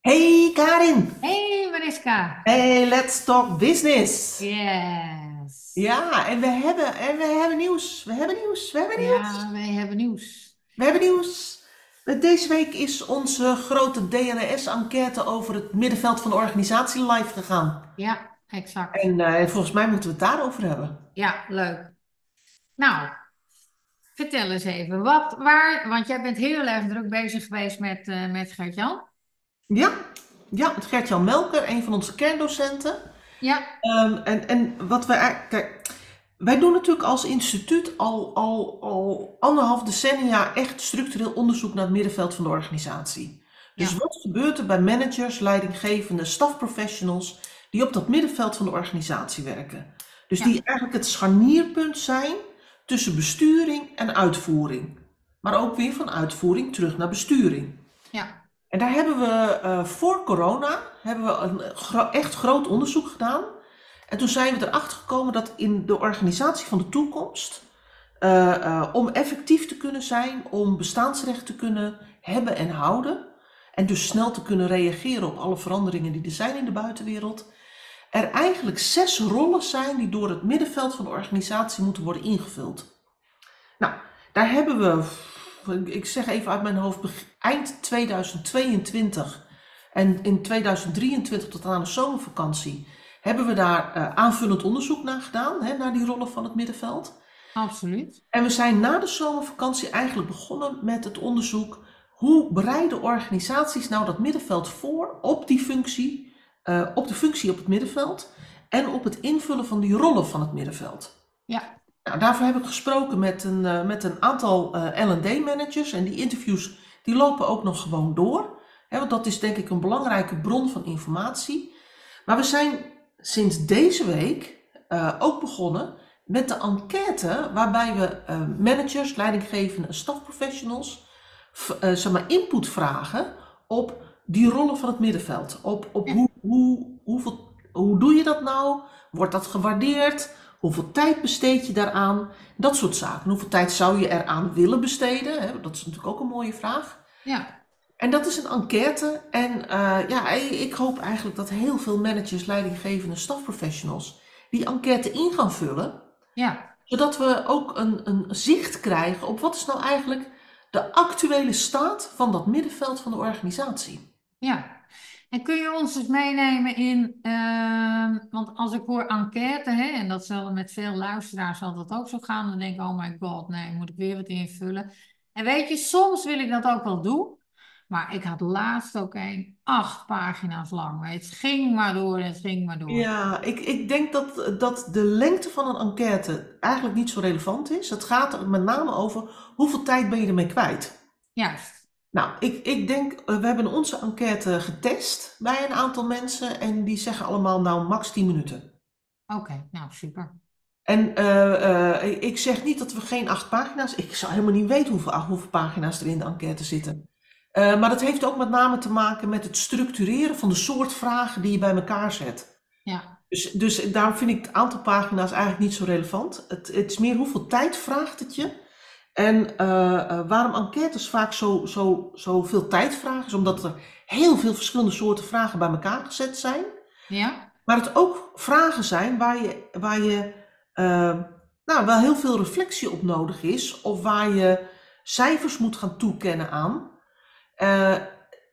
Hey Karin, Hey Mariska. hey, let's talk business. Yes. Ja, en we hebben, en we hebben nieuws. We hebben nieuws. We hebben nieuws. Ja, wij hebben nieuws. We hebben nieuws. Deze week is onze grote DNS-enquête over het middenveld van de organisatie live gegaan. Ja, exact. En eh, volgens mij moeten we het daarover hebben. Ja, leuk. Nou, vertel eens even. Wat, waar, want jij bent heel erg druk bezig geweest met, eh met Gert-Jan. Ja, ja, Gert-Jan Melker, een van onze kerndocenten. Ja, Ehm, en, en wat wij eigenlijk. Kijk, wij doen natuurlijk als instituut al, al, al anderhalf decennia echt structureel onderzoek naar het middenveld van de organisatie. Dus ja, wat gebeurt er bij managers, leidinggevende, stafprofessionals die op dat middenveld van de organisatie werken? Dus ja, die eigenlijk het scharnierpunt zijn tussen besturing en uitvoering. Maar ook weer van uitvoering terug naar besturing. ja, En daar hebben we eh, voor corona hebben we een echt groot onderzoek gedaan. En toen zijn we erachter gekomen dat in de organisatie van de toekomst, eh, eh, om effectief te kunnen zijn, om bestaansrecht te kunnen hebben en houden, en dus snel te kunnen reageren op alle veranderingen die er zijn in de buitenwereld, er eigenlijk zes rollen zijn die door het middenveld van de organisatie moeten worden ingevuld. Nou, daar hebben we, ik zeg even uit mijn hoofd, eind 2022 en in 2023 tot aan de zomervakantie hebben we daar uh, aanvullend onderzoek naar gedaan, hè, naar die rollen van het middenveld. absoluut. En we zijn na de zomervakantie eigenlijk begonnen met het onderzoek hoe bereiden organisaties nou dat middenveld voor op die functie, uh, op de functie op het middenveld en op het invullen van die rollen van het middenveld. Ja, Nou, daarvoor heb ik gesproken met een, uh, met een aantal uh, L&D-managers en die interviews die lopen ook nog gewoon door. Hè, want dat is denk ik een belangrijke bron van informatie. Maar we zijn sinds deze week uh, ook begonnen met de enquête waarbij we managers, leidinggevenden en stafprofessionals zeg maar input vragen op die rollen van het middenveld. Op, op hoe, hoe, hoeveel, hoe doe je dat nou? Wordt dat gewaardeerd? Hoeveel tijd besteed je daaraan? Dat soort zaken. Hoeveel tijd zou je eraan willen besteden? Hè? Dat is natuurlijk ook een mooie vraag. ja, En dat is een enquête. En uh, ja, ik hoop eigenlijk dat heel veel managers, leidinggevende stafprofessionals die enquête in gaan vullen. ja, Zodat we ook een, een zicht krijgen op wat is nou eigenlijk de actuele staat van dat middenveld van de organisatie. ja. En kun je ons eens meenemen in, uh, want als ik hoor enquête, hè, en dat zal met veel luisteraars zal dat ook zo gaan, dan denk ik, oh my god, nee, moet ik weer wat invullen. En weet je, soms wil ik dat ook wel doen, maar ik had laatst ook een acht pagina's lang. Het ging maar door, het ging maar door. Ja, ik, ik denk dat, dat de lengte van een enquête eigenlijk niet zo relevant is. Het gaat er met name over hoeveel tijd ben je ermee kwijt. Juist. Nou, ik, ik denk, we hebben onze enquête getest bij een aantal mensen en die zeggen allemaal nou max 10 minuten. Oké, nou super. En uh, uh, ik zeg niet dat we geen acht pagina's, ik zou helemaal niet weten hoeveel, hoeveel pagina's er in de enquête zitten. Maar dat heeft ook met name te maken met het structureren van de soort vragen die je bij elkaar zet. Ja. Dus, dus daarom vind ik het aantal pagina's eigenlijk niet zo relevant. Het, het is meer hoeveel tijd vraagt het je en uh, uh, waarom enquêtes vaak zo, zo, zo veel tijd vragen, is omdat er heel veel verschillende soorten vragen bij elkaar gezet zijn. Ja. Maar het ook vragen zijn waar je, waar je uh, nou, wel heel veel reflectie op nodig is, of waar je cijfers moet gaan toekennen aan.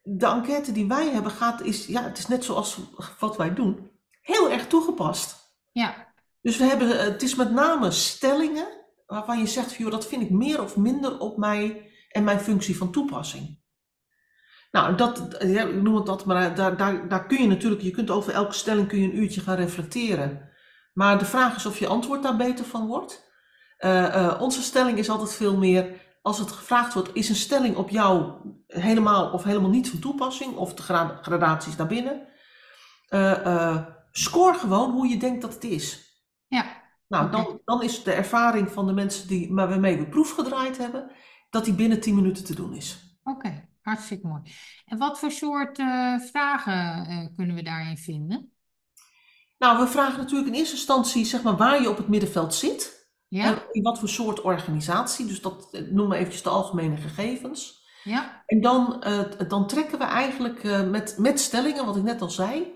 de enquête die wij hebben gaat, is, ja, het is net zoals wat wij doen, heel erg toegepast. Ja. Dus we hebben, het is met name stellingen waarvan je zegt, joh, dat vind ik meer of minder op mij en mijn functie van toepassing. Nou, dat, ik noem het dat, maar daar, daar, daar kun je natuurlijk, je kunt over elke stelling kun je een uurtje gaan reflecteren. Maar de vraag is of je antwoord daar beter van wordt. Uh, uh, onze stelling is altijd veel meer, als het gevraagd wordt, is een stelling op jou helemaal of helemaal niet van toepassing, of de gradaties daarbinnen. Uh, score gewoon hoe je denkt dat het is. Ja. Nou, dan, dan is de ervaring van de mensen die, waarmee we proef gedraaid hebben, dat die binnen 10 minuten te doen is. Oké, okay. hartstikke mooi. En wat voor soort uh, vragen uh, kunnen we daarin vinden? Nou, we vragen natuurlijk in eerste instantie zeg maar, waar je op het middenveld zit. Ja. En in wat voor soort organisatie. Dus dat noemen we eventjes de algemene gegevens. Ja, En dan, eh, dan trekken we eigenlijk eh, met, met stellingen, wat ik net al zei,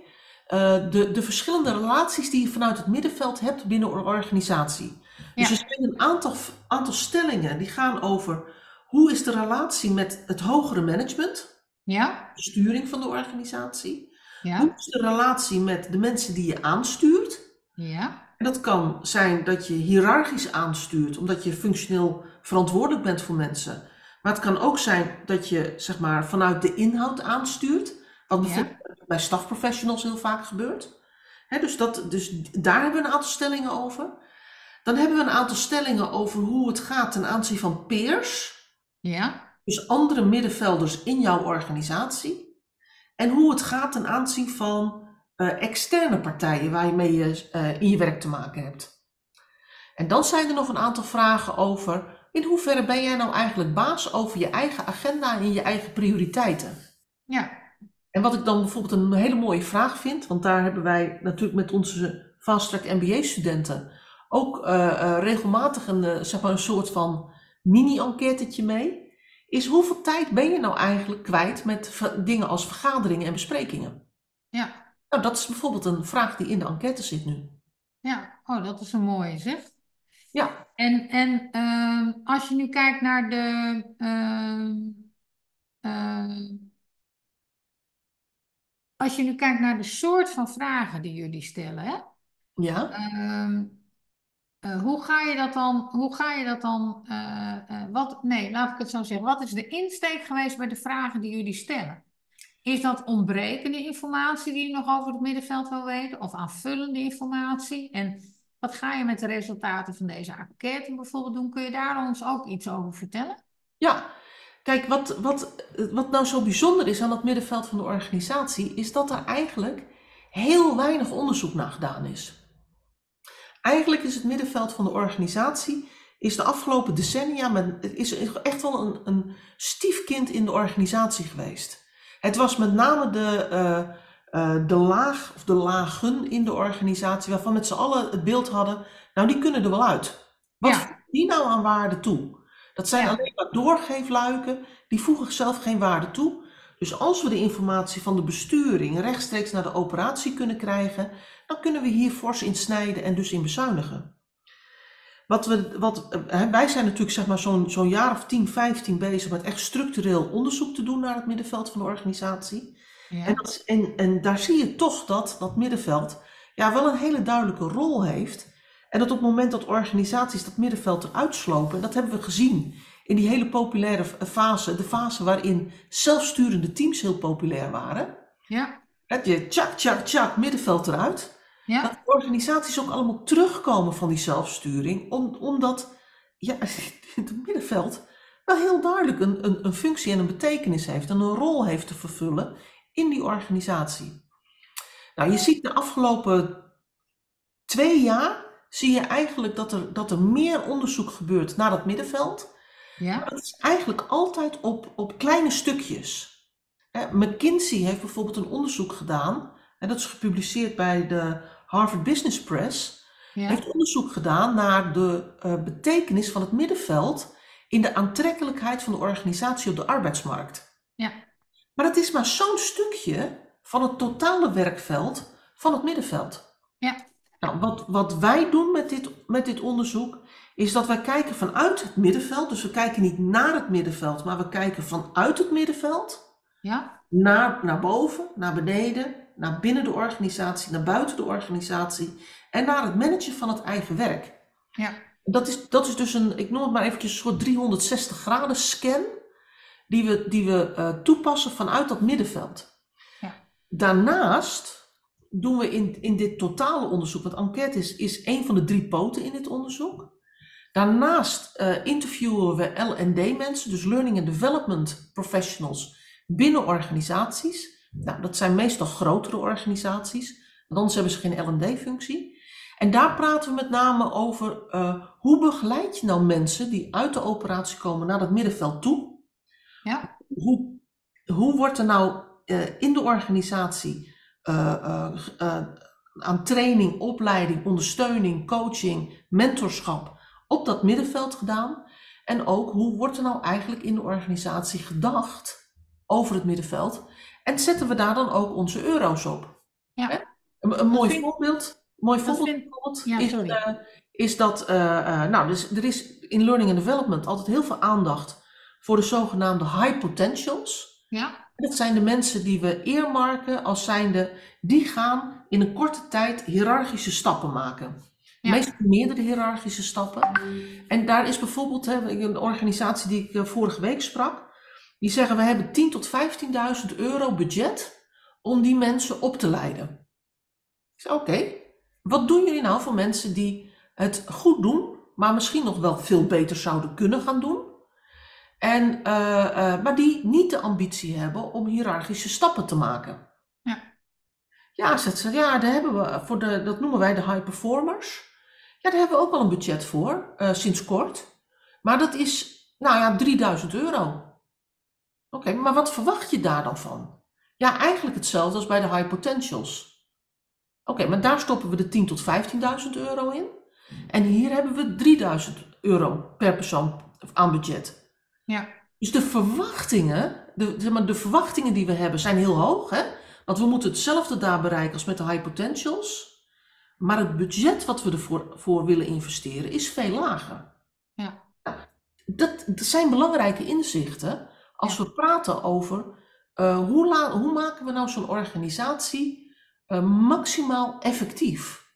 eh, de, de verschillende relaties die je vanuit het middenveld hebt binnen een organisatie. Dus er zijn een aantal, aantal stellingen die gaan over hoe is de relatie met het hogere management, ja, de sturing van de organisatie. Hoe ja, is de relatie met de mensen die je aanstuurt? ja, En dat kan zijn dat je hiërarchisch aanstuurt, omdat je functioneel verantwoordelijk bent voor mensen. Maar het kan ook zijn dat je zeg maar, vanuit de inhoud aanstuurt, wat Ja. bijvoorbeeld bij stafprofessionals heel vaak gebeurt. Dus, dat, dus daar hebben we een aantal stellingen over. Dan hebben we een aantal stellingen over hoe het gaat ten aanzien van peers, ja, dus andere middenvelders in jouw organisatie. En hoe het gaat ten aanzien van eh, externe partijen waar je mee je, eh, in je werk te maken hebt. En dan zijn er nog een aantal vragen over in hoeverre ben jij nou eigenlijk baas over je eigen agenda en je eigen prioriteiten. ja, En wat ik dan bijvoorbeeld een hele mooie vraag vind, want daar hebben wij natuurlijk met onze Fast Track MBA studenten ook eh, eh, regelmatig een, eh, zeg maar een soort van mini-enquêtetje mee, is hoeveel tijd ben je nou eigenlijk kwijt met dingen als vergaderingen en besprekingen? ja, Nou, dat is bijvoorbeeld een vraag die in de enquête zit nu. ja. Oh, dat is een mooie zeg. Ja, En, en ehm, als je nu kijkt naar de. Als je nu kijkt naar de soort van vragen die jullie stellen, hè? ja, Ehm, eh, hoe ga je dat dan? Hoe ga je dat dan? eh, eh, wat, nee, laat ik het zo zeggen. Wat is de insteek geweest bij de vragen die jullie stellen? Is dat ontbrekende informatie die je nog over het middenveld wil weten? Of aanvullende informatie? En wat ga je met de resultaten van deze enquête bijvoorbeeld doen? Kun je daar ons ook iets over vertellen? ja. Kijk, wat, wat, wat nou zo bijzonder is aan het middenveld van de organisatie, is dat er eigenlijk heel weinig onderzoek naar gedaan is. Eigenlijk is het middenveld van de organisatie is de afgelopen decennia met, is echt wel een, een stiefkind in de organisatie geweest. Het was met name de, eh, eh, de laag of de lagen in de organisatie waarvan met z'n allen het beeld hadden, nou die kunnen er wel uit. Wat Ja. voegt die nou aan waarde toe? Dat zijn Ja. alleen maar doorgeefluiken, die voegen zelf geen waarde toe. Dus als we de informatie van de besturing rechtstreeks naar de operatie kunnen krijgen, dan kunnen we hier fors in snijden en dus in bezuinigen. Wat we, wat, eh, wij zijn natuurlijk zeg maar zo'n zo'n jaar of 10, 15 bezig met echt structureel onderzoek te doen naar het middenveld van de organisatie. Ja, En, dat, en, en daar zie je toch dat dat middenveld ja, wel een hele duidelijke rol heeft. En dat op het moment dat organisaties dat middenveld eruit slopen, en dat hebben we gezien in die hele populaire fase, de fase waarin zelfsturende teams heel populair waren. ja, Dat je tjak, tjak, tjak, middenveld eruit. ja, Dat organisaties ook allemaal terugkomen van die zelfsturing, om, omdat ja, het middenveld wel heel duidelijk een, een, een functie en een betekenis heeft en een rol heeft te vervullen in die organisatie. Nou, je ziet de afgelopen twee jaar, zie je eigenlijk dat er, dat er meer onderzoek gebeurt naar dat middenveld. ja, Maar het is eigenlijk altijd op, op kleine stukjes. McKinsey heeft bijvoorbeeld een onderzoek gedaan, en dat is gepubliceerd bij de Harvard Business Press, ja, heeft onderzoek gedaan naar de eh, betekenis van het middenveld in de aantrekkelijkheid van de organisatie op de arbeidsmarkt. ja, Maar het is maar zo'n stukje van het totale werkveld van het middenveld. ja, Nou, wat, wat wij doen met dit, met dit onderzoek, is dat wij kijken vanuit het middenveld. Dus we kijken niet naar het middenveld, maar we kijken vanuit het middenveld ja, naar, naar boven, naar beneden, naar binnen de organisatie, naar buiten de organisatie en naar het managen van het eigen werk. ja, Dat is, dat is dus een, ik noem het maar eventjes een soort 360 graden scan die we, die we eh, toepassen vanuit dat middenveld. Ja. Daarnaast doen we in, in dit totale onderzoek, want enquête is, is een van de drie poten in dit onderzoek. Daarnaast eh, interviewen we L&D mensen, dus Learning and Development Professionals binnen organisaties. Nou, dat zijn meestal grotere organisaties, want anders hebben ze geen L&D-functie. En daar praten we met name over eh, hoe begeleid je nou mensen die uit de operatie komen naar het middenveld toe? ja, Hoe, hoe wordt er nou eh, in de organisatie aan training, opleiding, ondersteuning, coaching, mentorschap op dat middenveld gedaan? En ook hoe wordt er nou eigenlijk in de organisatie gedacht over het middenveld? En zetten we daar dan ook onze euro's op? Ja. Een, een mooi vind- voorbeeld, mooi voorbeeld vind- bijvoorbeeld Ja, is, eh, is dat, eh, eh, nou, dus er is in learning and development altijd heel veel aandacht voor de zogenaamde high potentials. Ja, Dat zijn de mensen die we earmarken als zijnde, die gaan in een korte tijd hiërarchische stappen maken. Ja. Meestal meerdere hiërarchische stappen. En daar is bijvoorbeeld hè, een organisatie die ik eh, vorige week sprak, die zeggen we hebben 10.000 tot 15.000 euro budget om die mensen op te leiden. Ik zeg oké, wat doen jullie nou voor mensen die het goed doen, maar misschien nog wel veel beter zouden kunnen gaan doen? En, eh, eh, maar die niet de ambitie hebben om hiërarchische stappen te maken. Ja. Ja, zegt ze, ja, daar hebben we voor de, dat noemen wij de high performers. Ja, daar hebben we ook wel een budget voor, eh, sinds kort. Maar dat is, nou ja, 3000 euro. Oké, maar wat verwacht je daar dan van? Ja, eigenlijk hetzelfde als bij de high potentials. Oké, maar daar stoppen we de 10 tot 15.000 euro in. En hier hebben we 3000 euro per persoon aan budget. Ja, Dus de verwachtingen, de, zeg maar, de verwachtingen die we hebben zijn heel hoog. Hè? Want we moeten hetzelfde daar bereiken als met de high potentials. Maar het budget wat we ervoor voor willen investeren is veel lager. Ja. Dat, dat zijn belangrijke inzichten als Ja. we praten over eh, hoe, hoe maken we nou zo'n organisatie eh, maximaal effectief.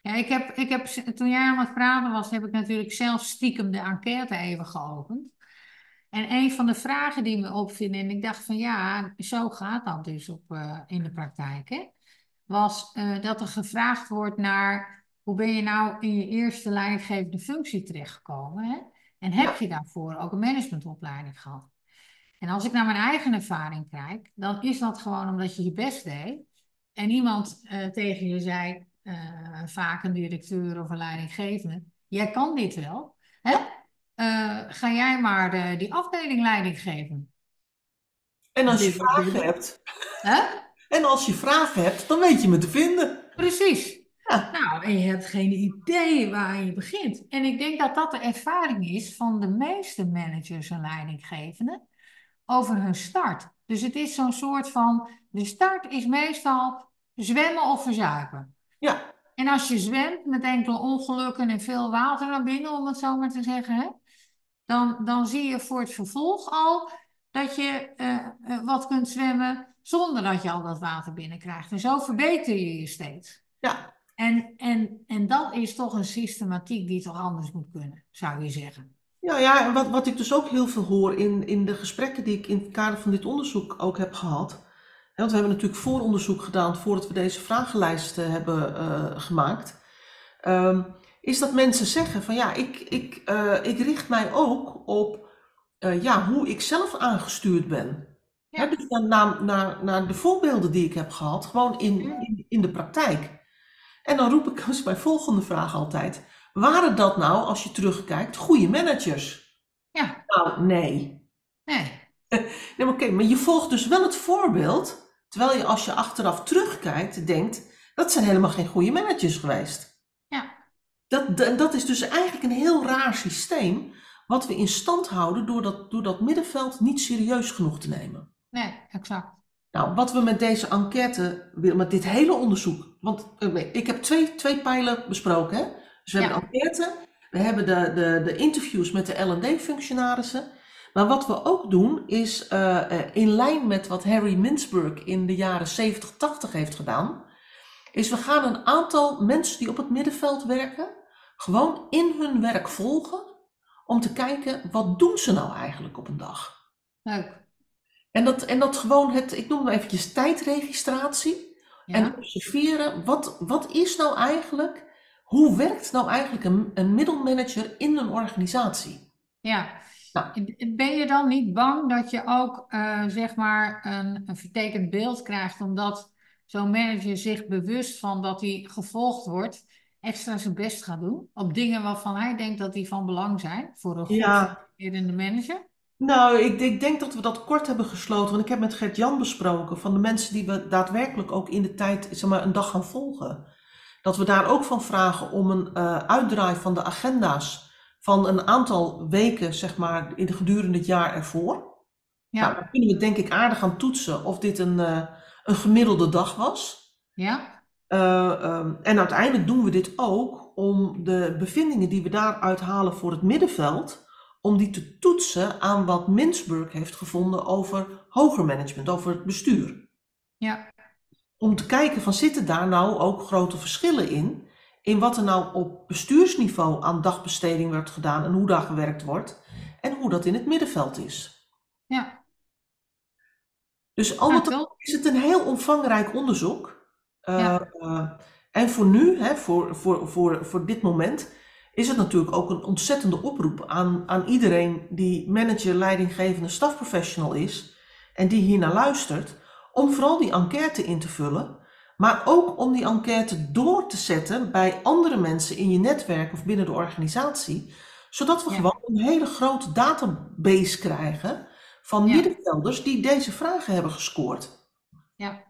Ja. Ik heb, ik heb, toen jij aan het praten was, heb ik natuurlijk zelf stiekem de enquête even geopend. En een van de vragen die me opvielen, en ik dacht van ja, zo gaat dat dus op, eh, in de praktijk, hè, was eh, dat er gevraagd wordt naar hoe ben je nou in je eerste leidinggevende functie terechtgekomen, hè? En heb je daarvoor ook een managementopleiding gehad? En als ik naar mijn eigen ervaring kijk, dan is dat gewoon omdat je je best deed. En iemand eh, tegen je zei, eh, vaak een directeur of een leidinggevende, jij kan dit wel. Hè? Eh, ga jij maar de, die afdeling leiding geven. En als je vragen hebt, en als je vragen hebt, dan weet je me te vinden. Precies. Ja. Nou, en je hebt geen idee waar je begint. En ik denk dat dat de ervaring is van de meeste managers en leidinggevenden over hun start. Dus het is zo'n soort van, de start is meestal zwemmen of verzuipen. Ja, En als je zwemt met enkele ongelukken en veel water naar binnen, om het zo maar te zeggen, hè, dan, dan zie je voor het vervolg al dat je eh, eh, wat kunt zwemmen zonder dat je al dat water binnenkrijgt. En zo verbeter je je steeds. ja. En, en, en dat is toch een systematiek die toch anders moet kunnen, zou je zeggen. Ja, ja, en wat, wat ik dus ook heel veel hoor in, in de gesprekken die ik in het kader van dit onderzoek ook heb gehad. Want we hebben natuurlijk vooronderzoek gedaan voordat we deze vragenlijst eh, hebben eh, gemaakt. ehm, is dat mensen zeggen van ja, ik, ik, eh, ik richt mij ook op ja, hoe ik zelf aangestuurd ben. Ja. Dus naar, naar, naar, naar de voorbeelden die ik heb gehad, gewoon in, in, in de praktijk. En dan roep ik als mijn volgende vraag altijd. Waren dat nou, als je terugkijkt, goede managers? Ja, Nou, nee. nee. Oké, maar je volgt dus wel het voorbeeld, terwijl je als je achteraf terugkijkt, denkt, dat zijn helemaal geen goede managers geweest. Ja. Dat, dat, is dus eigenlijk een heel raar systeem, wat we in stand houden door dat, door dat middenveld niet serieus genoeg te nemen. Nee, exact. Nou, wat we met deze enquête willen, met dit hele onderzoek, want eh, ik heb twee, twee pijlen besproken. Hè? Dus we Ja. hebben de enquête, we hebben de, de, de interviews met de L&D-functionarissen. Maar wat we ook doen is eh, eh, in lijn met wat Harry Mintzberg in de jaren 70, 80 heeft gedaan, is we gaan een aantal mensen die op het middenveld werken, gewoon in hun werk volgen, om te kijken wat doen ze nou eigenlijk op een dag. Leuk. En dat, en dat gewoon het, ik noem het eventjes tijdregistratie. Ja. En observeren, wat, wat is nou eigenlijk, hoe werkt nou eigenlijk een, een middelmanager in een organisatie? Ja. Nou. Ben je dan niet bang dat je ook eh, zeg maar een, een vertekend beeld krijgt, omdat zo'n manager zich bewust van dat hij gevolgd wordt, extra zijn best gaat doen op dingen waarvan hij denkt dat die van belang zijn voor een goed Ja. manager? Nou, ik, ik denk dat we dat kort hebben gesloten, want ik heb met Gert-Jan besproken van de mensen die we daadwerkelijk ook in de tijd, zeg maar, een dag gaan volgen. Dat we daar ook van vragen om een eh uitdraai van de agenda's van een aantal weken, zeg maar, in de gedurende het jaar ervoor. Nou, Ja, dan kunnen we denk ik aardig gaan toetsen of dit een, eh, een gemiddelde dag was. ja, Eh, ehm, en uiteindelijk doen we dit ook om de bevindingen die we daaruit halen voor het middenveld, om die te toetsen aan wat Mintzberg heeft gevonden over hoger management, over het bestuur. ja, Om te kijken van zitten daar nou ook grote verschillen in, in wat er nou op bestuursniveau aan dagbesteding wordt gedaan en hoe daar gewerkt wordt en hoe dat in het middenveld is. ja. Dus al top. is het een heel omvangrijk onderzoek. Eh, Ja. eh, en voor nu, hè, voor, voor, voor, voor dit moment, is het natuurlijk ook een ontzettende oproep aan, aan iedereen die manager, leidinggevende, stafprofessional is en die hiernaar luistert, om vooral die enquête in te vullen, maar ook om die enquête door te zetten bij andere mensen in je netwerk of binnen de organisatie, zodat we Ja. gewoon een hele grote database krijgen van Ja. middenvelders die deze vragen hebben gescoord. Ja,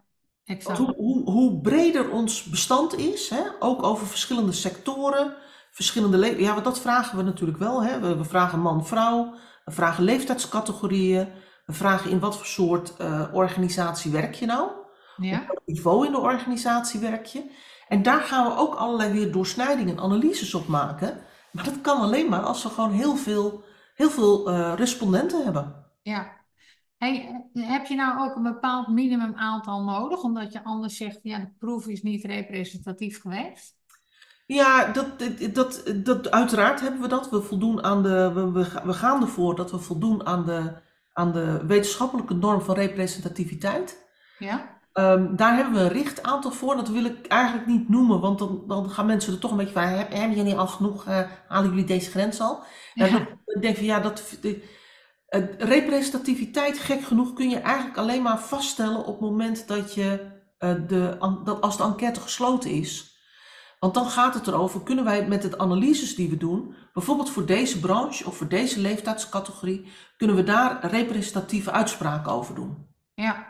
exact. hoe, hoe, hoe breder ons bestand is, hè, ook over verschillende sectoren, verschillende le- ja, want dat vragen we natuurlijk wel. Hè. We, we vragen man-vrouw, we vragen leeftijdscategorieën, we vragen in wat voor soort eh, organisatie werk je nou, Ja, op welk niveau in de organisatie werk je. En daar gaan we ook allerlei weer doorsnijdingen en analyses op maken. Maar dat kan alleen maar als we gewoon heel veel, heel veel eh, respondenten hebben. ja. Hey, eh, heb je nou ook een bepaald minimum aantal nodig, omdat je anders zegt, ja, de proef is niet representatief geweest? Ja, dat, dat, dat, uiteraard hebben we dat. We, voldoen aan de, we, we gaan ervoor dat we voldoen aan de, aan de wetenschappelijke norm van representativiteit. Ja, Ehm, daar hebben we een richtaantal voor. Dat wil ik eigenlijk niet noemen, want dan, dan gaan mensen er toch een beetje van: "Heb- hebben jullie al genoeg? eh, halen jullie deze grens al? Ja, dan- ik denk van ja, dat, de, representativiteit, gek genoeg, kun je eigenlijk alleen maar vaststellen op het moment dat, je, eh, de, an- dat als de enquête gesloten is. Want dan gaat het erover, kunnen wij met de analyses die we doen, bijvoorbeeld voor deze branche of voor deze leeftijdscategorie, kunnen we daar representatieve uitspraken over doen. ja,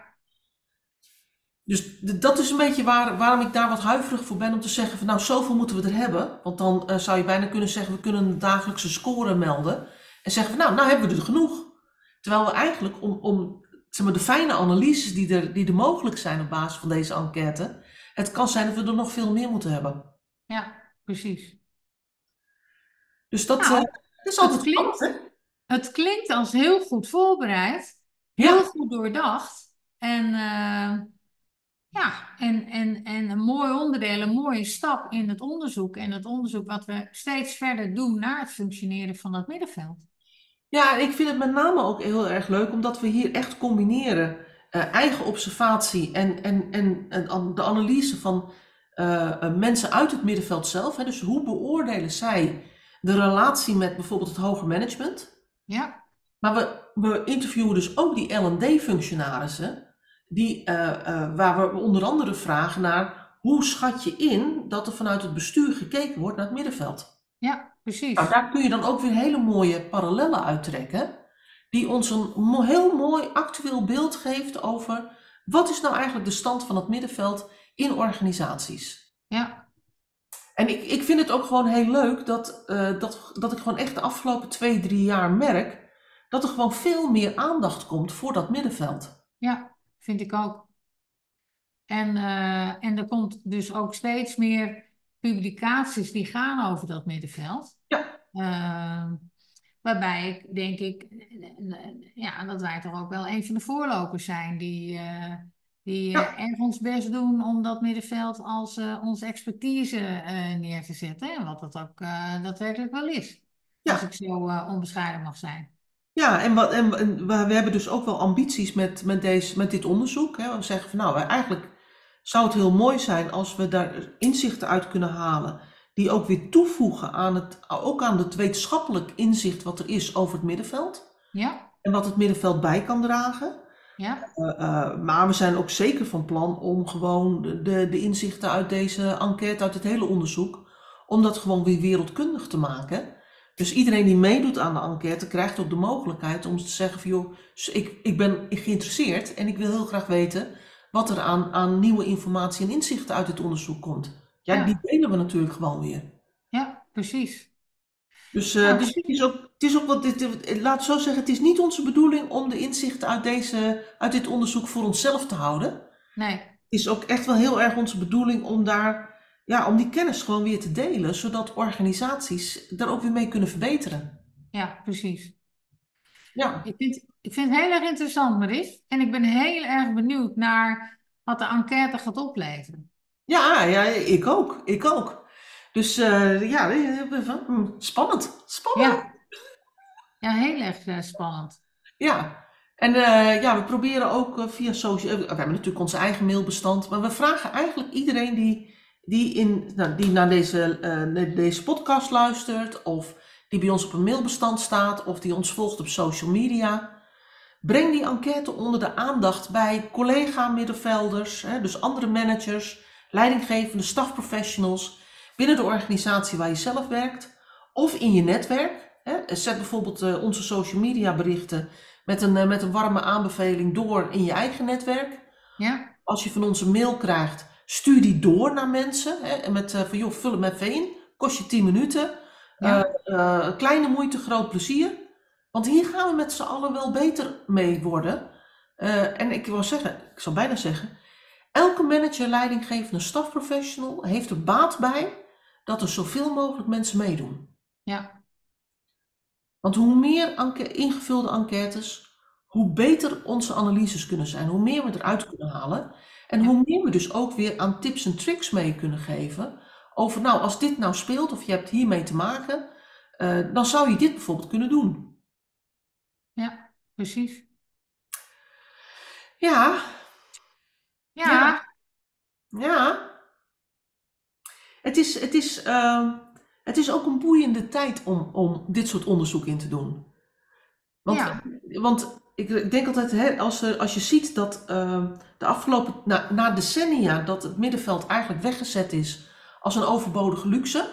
Dus dat is een beetje waar, waarom ik daar wat huiverig voor ben om te zeggen van nou zoveel moeten we er hebben. Want dan eh, zou je bijna kunnen zeggen we kunnen een dagelijkse score melden. En zeggen van nou, nou hebben we er genoeg. Terwijl we eigenlijk om, om zeg maar, de fijne analyses die er, die er mogelijk zijn op basis van deze enquête. Het kan zijn dat we er nog veel meer moeten hebben. ja, precies. Dus dat, Nou, eh, dat is altijd klinkt- spannend hè? Het klinkt als heel goed voorbereid, heel Ja, goed doordacht en eh, ja, en, en, en een mooi onderdeel, een mooie stap in het onderzoek en het onderzoek wat we steeds verder doen naar het functioneren van dat middenveld. Ja, ik vind het met name ook heel erg leuk omdat we hier echt combineren eh, eigen observatie en, en, en, de analyse van eh, eh, mensen uit het middenveld zelf. Hè. Dus hoe beoordelen zij de relatie met bijvoorbeeld het hoger management? Ja, Maar we, we interviewen dus ook die L&D-functionarissen, die, eh, eh, waar we onder andere vragen naar hoe schat je in dat er vanuit het bestuur gekeken wordt naar het middenveld. ja, precies. Nou, daar kun je dan ook weer hele mooie parallellen uittrekken, die ons een mo- heel mooi actueel beeld geeft over wat is nou eigenlijk de stand van het middenveld in organisaties. Ja, En ik, ik vind het ook gewoon heel leuk dat, eh, dat, dat ik gewoon echt de afgelopen twee, drie jaar merk dat er gewoon veel meer aandacht komt voor dat middenveld. ja, vind ik ook. En, eh, en er komt dus ook steeds meer publicaties die gaan over dat middenveld. Ja. Ehm, waarbij ik denk ik, eh, ja, dat wij toch ook wel een van de voorlopers zijn die, eh, die Ja. erg ons best doen om dat middenveld als onze expertise neer te zetten. En wat dat ook daadwerkelijk wel is. Ja. Als ik zo onbescheiden mag zijn. Ja, en, wat, en, en we, we hebben dus ook wel ambities met, met, deze, met dit onderzoek. Hè. We zeggen van nou, eigenlijk zou het heel mooi zijn als we daar inzichten uit kunnen halen. Die ook weer toevoegen aan het, ook aan het wetenschappelijk inzicht wat er is over het middenveld. Ja, En wat het middenveld bij kan dragen. ja, Eh, eh, maar we zijn ook zeker van plan om gewoon de, de inzichten uit deze enquête, uit het hele onderzoek, om dat gewoon weer wereldkundig te maken. Dus iedereen die meedoet aan de enquête krijgt ook de mogelijkheid om te zeggen van joh, ik, ik ben geïnteresseerd en ik wil heel graag weten wat er aan, aan nieuwe informatie en inzichten uit dit onderzoek komt. Ja, Ja. die delen we natuurlijk gewoon weer. ja, precies. Dus, uh, Nou, dus het is ook, het is ook wat dit, laat zo zeggen, het is niet onze bedoeling om de inzichten uit, deze, uit dit onderzoek voor onszelf te houden. nee, Het is ook echt wel heel erg onze bedoeling om daar, ja, om die kennis gewoon weer te delen, zodat organisaties daar ook weer mee kunnen verbeteren. ja, precies. Ja, Ik vind, ik vind het heel erg interessant, Maris. En ik ben heel erg benieuwd naar wat de enquête gaat opleveren. ja, ja, ik ook, ik ook. Dus uh, ja, hm, spannend, spannend. Ja, ja heel erg uh, spannend. Ja, en uh, ja, we proberen ook via social. We hebben natuurlijk onze eigen mailbestand, maar we vragen eigenlijk iedereen die, die, in, nou, die naar deze, deze podcast luistert, of die bij ons op een mailbestand staat, of die ons volgt op social media. Breng die enquête onder de aandacht bij collega-middenvelders, dus andere managers, leidinggevende stafprofessionals binnen de organisatie waar je zelf werkt of in je netwerk. Hè. Zet bijvoorbeeld uh, onze social media berichten met een, uh, met een warme aanbeveling door in je eigen netwerk. Ja. Als je van onze mail krijgt, stuur die door naar mensen. Hè, met uh, van joh, vul het met in. Kost je 10 minuten. Ja. kleine moeite, groot plezier. Want hier gaan we met z'n allen wel beter mee worden. en ik wil zeggen, ik zal bijna zeggen, elke manager, leidinggevende stafprofessional heeft er baat bij dat er zoveel mogelijk mensen meedoen. Ja, Want hoe meer ingevulde enquêtes, hoe beter onze analyses kunnen zijn, hoe meer we eruit kunnen halen. En hoe meer we dus ook weer aan tips en tricks mee kunnen geven. Over, nou, als dit nou speelt of je hebt hiermee te maken, eh, dan zou je dit bijvoorbeeld kunnen doen. ja, precies. Ja, Ja, Ja. ja. Het is, het is, ehm, het is ook een boeiende tijd om, om dit soort onderzoek in te doen. Want, Ja. want ik denk altijd, hè, als, als je ziet dat ehm, de afgelopen, na, decennia, dat het middenveld eigenlijk weggezet is als een overbodige luxe,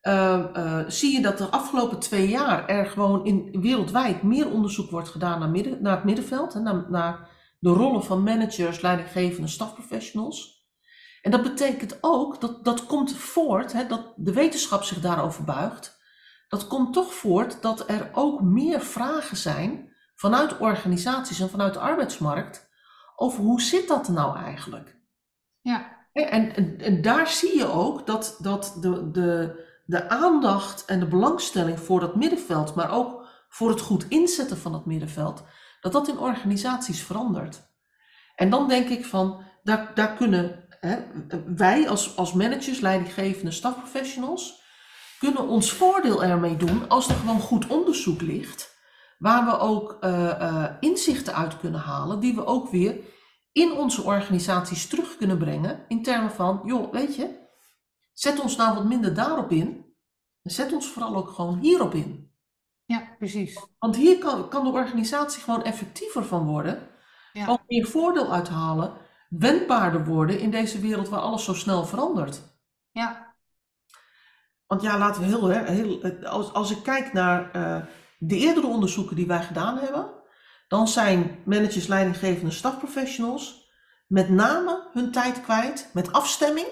ehm, eh, zie je dat de afgelopen twee jaar er gewoon in, wereldwijd meer onderzoek wordt gedaan naar, midden, naar het middenveld, naar, naar de rollen van managers, leidinggevende stafprofessionals. En dat betekent ook, dat, dat komt voort, hè, dat de wetenschap zich daarover buigt, dat komt toch voort dat er ook meer vragen zijn vanuit organisaties en vanuit de arbeidsmarkt over hoe zit dat nou eigenlijk? ja, En, en, en daar zie je ook dat, dat de, de, de aandacht en de belangstelling voor dat middenveld, maar ook voor het goed inzetten van dat middenveld, dat dat in organisaties verandert. En dan denk ik van, daar, daar kunnen hè, wij als, als managers, leidinggevende stafprofessionals, kunnen ons voordeel ermee doen als er gewoon goed onderzoek ligt, waar we ook eh, eh, inzichten uit kunnen halen, die we ook weer in onze organisaties terug kunnen brengen, in termen van, joh, weet je, zet ons nou wat minder daarop in, en zet ons vooral ook gewoon hierop in. ja, precies. Want hier kan, kan de organisatie gewoon effectiever van worden, Ja, ook meer voordeel uithalen, wendbaarder worden in deze wereld waar alles zo snel verandert. ja, Want ja, laten we heel, heel als, als ik kijk naar eh, de eerdere onderzoeken die wij gedaan hebben, dan zijn managers, leidinggevende stafprofessionals met name hun tijd kwijt met afstemming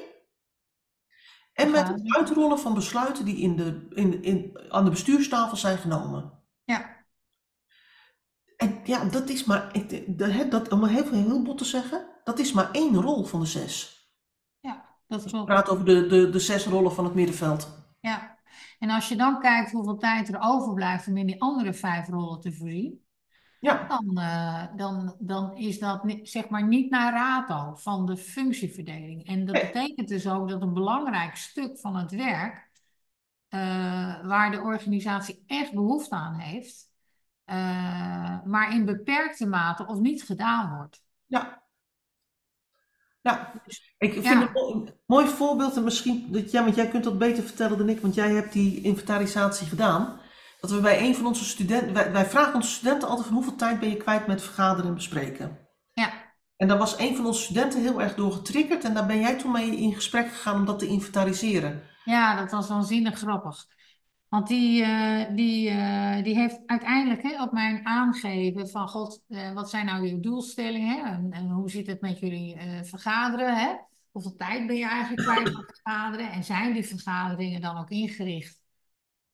en met het uitrollen van besluiten die in de, in, in, aan de bestuurstafel zijn genomen. ja, En ja, dat is maar, dat, om heel, heel bot te zeggen, dat is maar één rol van de zes. ja, dat Ik klopt. praat over de, de, de zes rollen van het middenveld. Ja, en als je dan kijkt hoeveel tijd er overblijft om in die andere vijf rollen te voorzien, Ja, dan, eh, dan, dan is dat zeg maar niet naar rato van de functieverdeling. En dat Nee. betekent dus ook dat een belangrijk stuk van het werk, eh, waar de organisatie echt behoefte aan heeft, eh, maar in beperkte mate of niet gedaan wordt. ja, ja. Ik vind Ja. een mooi voorbeeld, en misschien, dat, ja, want jij kunt dat beter vertellen dan ik, want jij hebt die inventarisatie gedaan. Dat we bij een van onze studenten, wij, wij vragen onze studenten altijd van hoeveel tijd ben je kwijt met vergaderen en bespreken. Ja, En daar was een van onze studenten heel erg door getriggerd en daar ben jij toen mee in gesprek gegaan om dat te inventariseren. ja, dat was waanzinnig grappig. Want die, eh, die, eh, die heeft uiteindelijk hè, op mijn aangeven van God, eh, wat zijn nou je doelstellingen? Hè? En, en hoe zit het met jullie vergaderen? Hè? Hoeveel tijd ben je eigenlijk kwijt aan vergaderen? En zijn die vergaderingen dan ook ingericht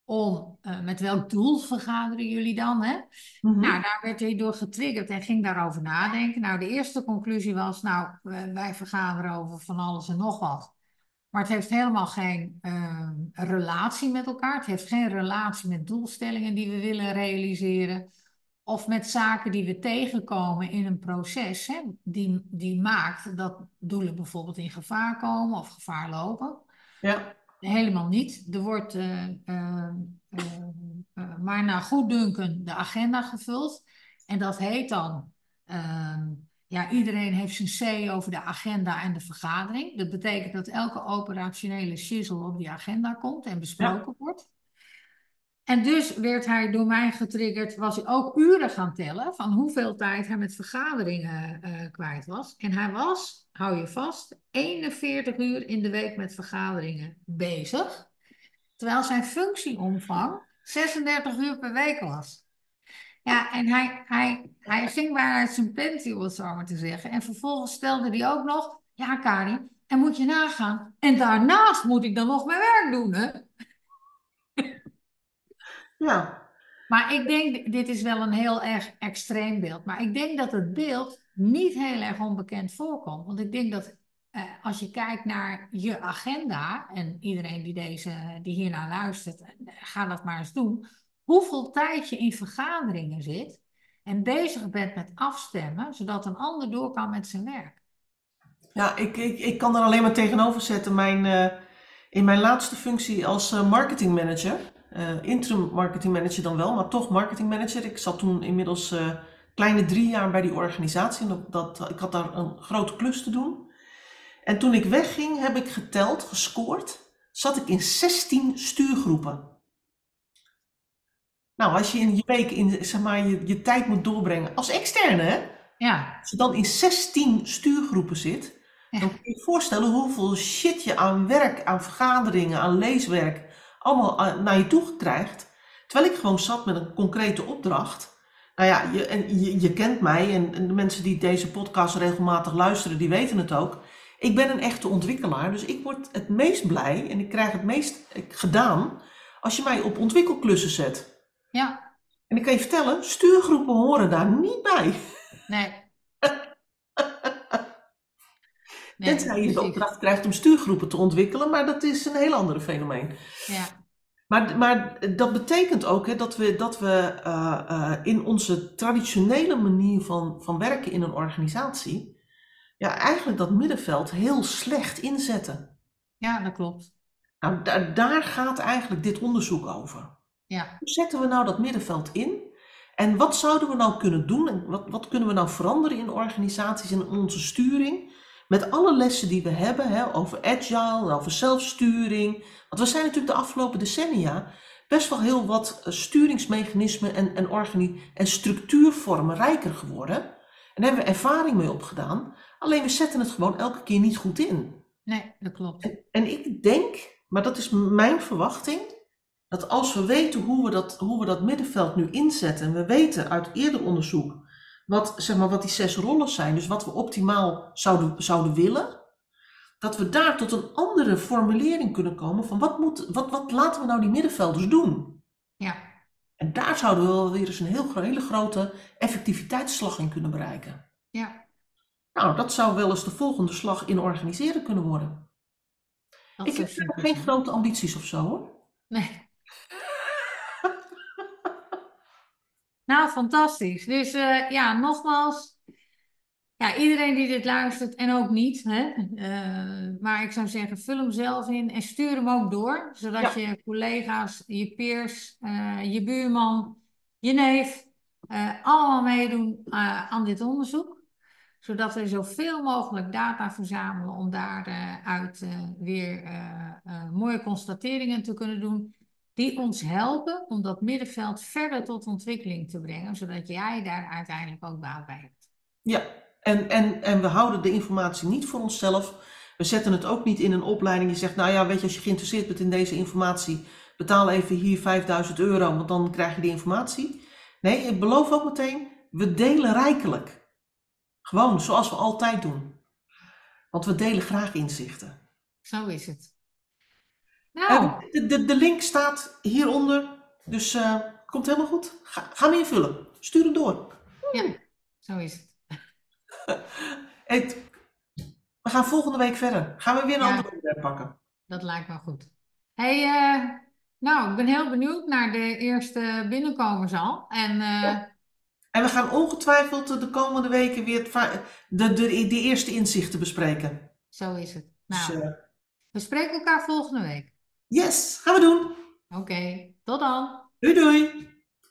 om met welk doel vergaderen jullie dan? Hè? Mhm. Nou, daar werd hij door getriggerd en ging daarover nadenken. Nou, de eerste conclusie was, nou, wij vergaderen over van alles en nog wat. Maar het heeft helemaal geen uh, relatie met elkaar. Het heeft geen relatie met doelstellingen die we willen realiseren. Of met zaken die we tegenkomen in een proces. Hè, die, die maakt dat doelen bijvoorbeeld in gevaar komen of gevaar lopen. Ja. Helemaal niet. Er wordt uh, uh, maar naar goeddunken de agenda gevuld. En dat heet dan ehm, ja, iedereen heeft zijn C over de agenda en de vergadering. Dat betekent dat elke operationele shizzle op die agenda komt en besproken wordt. En dus werd hij door mij getriggerd, was hij ook uren gaan tellen van hoeveel tijd hij met vergaderingen uh, kwijt was. En hij was, hou je vast, 41 uur in de week met vergaderingen bezig. Terwijl zijn functieomvang 36 uur per week was. Ja, en hij, hij, hij ging maar uit zijn pensie, om het zo maar te zeggen. En vervolgens stelde hij ook nog, ja Karin, en moet je nagaan. En daarnaast moet ik dan nog mijn werk doen, hè? Ja. Maar ik denk, dit is wel een heel erg extreem beeld. Maar ik denk dat het beeld niet heel erg onbekend voorkomt. Want ik denk dat eh, als je kijkt naar je agenda, en iedereen die, deze, die hiernaar luistert, ga dat maar eens doen hoeveel tijd je in vergaderingen zit en bezig bent met afstemmen, zodat een ander door kan met zijn werk. Ja, ik, ik, ik kan er alleen maar tegenover zetten. Mijn, uh, in mijn laatste functie als uh, marketingmanager, uh, interim marketingmanager dan wel, maar toch marketingmanager. Ik zat toen inmiddels kleine drie jaar bij die organisatie. En dat, ik had daar een grote klus te doen. En toen ik wegging, heb ik geteld, gescoord, zat ik in 16 stuurgroepen. Nou, als je in je week in, zeg maar, je, je tijd moet doorbrengen als externe, hè? Ja. Als je dan in 16 stuurgroepen zit, dan kun je je voorstellen hoeveel shit je aan werk, aan vergaderingen, aan leeswerk, allemaal naar je toe krijgt. Terwijl ik gewoon zat met een concrete opdracht. Nou ja, je, en je, je kent mij en, en, de mensen die deze podcast regelmatig luisteren, die weten het ook. Ik ben een echte ontwikkelaar, dus ik word het meest blij en ik krijg het meest gedaan als je mij op ontwikkelklussen zet. Ja. En ik kan je vertellen, stuurgroepen horen daar niet bij. Nee. nee Tenzij je de opdracht krijgt om stuurgroepen te ontwikkelen, maar dat is een heel ander fenomeen. Ja. Maar, maar dat betekent ook hè, dat we, dat we uh, uh, in onze traditionele manier van, van werken in een organisatie, ja, eigenlijk dat middenveld heel slecht inzetten. Ja, dat klopt. Nou, daar, daar gaat eigenlijk dit onderzoek over. Ja. Hoe zetten we nou dat middenveld in? En wat zouden we nou kunnen doen? En wat, wat kunnen we nou veranderen in organisaties en in onze sturing? Met alle lessen die we hebben hè, over agile, over zelfsturing. Want we zijn natuurlijk de afgelopen decennia best wel heel wat eh, sturingsmechanismen en, en, en structuurvormen rijker geworden. En daar hebben we ervaring mee opgedaan. Alleen we zetten het gewoon elke keer niet goed in. Nee, dat klopt. En, en ik denk, maar dat is mijn verwachting, dat als we weten hoe we dat, hoe we dat middenveld nu inzetten, en we weten uit eerder onderzoek wat, zeg maar, wat die zes rollen zijn, dus wat we optimaal zouden, zouden willen, dat we daar tot een andere formulering kunnen komen van wat, moet, wat, wat laten we nou die middenvelders doen? Ja. En daar zouden we wel weer eens een heel, hele grote effectiviteitsslag in kunnen bereiken. Ja. Nou, dat zou wel eens de volgende slag in organiseren kunnen worden. Dat ik heb geen grote ambities of zo hoor. Nee. Nou, fantastisch. Dus uh, ja, nogmaals, ja, iedereen die dit luistert en ook niet, hè, uh, maar ik zou zeggen, vul hem zelf in en stuur hem ook door, zodat ja. je collega's, je peers, uh, je buurman, je neef, allemaal meedoen aan dit onderzoek. Zodat we zoveel mogelijk data verzamelen om daaruit weer mooie constateringen te kunnen doen die ons helpen om dat middenveld verder tot ontwikkeling te brengen, zodat jij daar uiteindelijk ook baat bij hebt. Ja, en, en, en we houden de informatie niet voor onszelf. We zetten het ook niet in een opleiding. Je zegt, nou ja, weet je, als je geïnteresseerd bent in deze informatie, betaal even hier 5000 euro, want dan krijg je die informatie. Nee, ik beloof ook meteen, we delen rijkelijk. Gewoon zoals we altijd doen. Want we delen graag inzichten. Zo is het. Nou, de, de, de link staat hieronder, dus eh, komt helemaal goed. Ga, ga hem invullen. Stuur hem door. ja, zo is het. Hey, we gaan volgende week verder. Gaan we weer een Ja. ander onderwerp pakken. Dat lijkt me goed. Hey, eh, nou, ik ben heel benieuwd naar de eerste binnenkomers al. En eh, En we gaan ongetwijfeld de komende weken weer de, de, de eerste inzichten bespreken. zo is het. Dus, Nou, eh, we spreken elkaar volgende week. Yes, gaan we doen. Oké, tot dan. Doei doei.